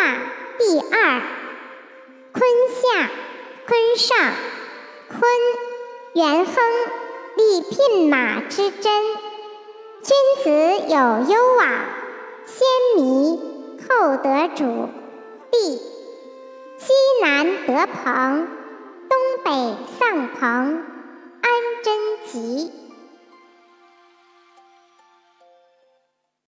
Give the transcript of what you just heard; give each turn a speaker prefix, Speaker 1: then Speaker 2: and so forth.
Speaker 1: 卦第二，坤下坤上，坤元亨，立牝马之贞。君子有攸往，先迷后得主。地西南得鹏，东北丧鹏，安贞吉。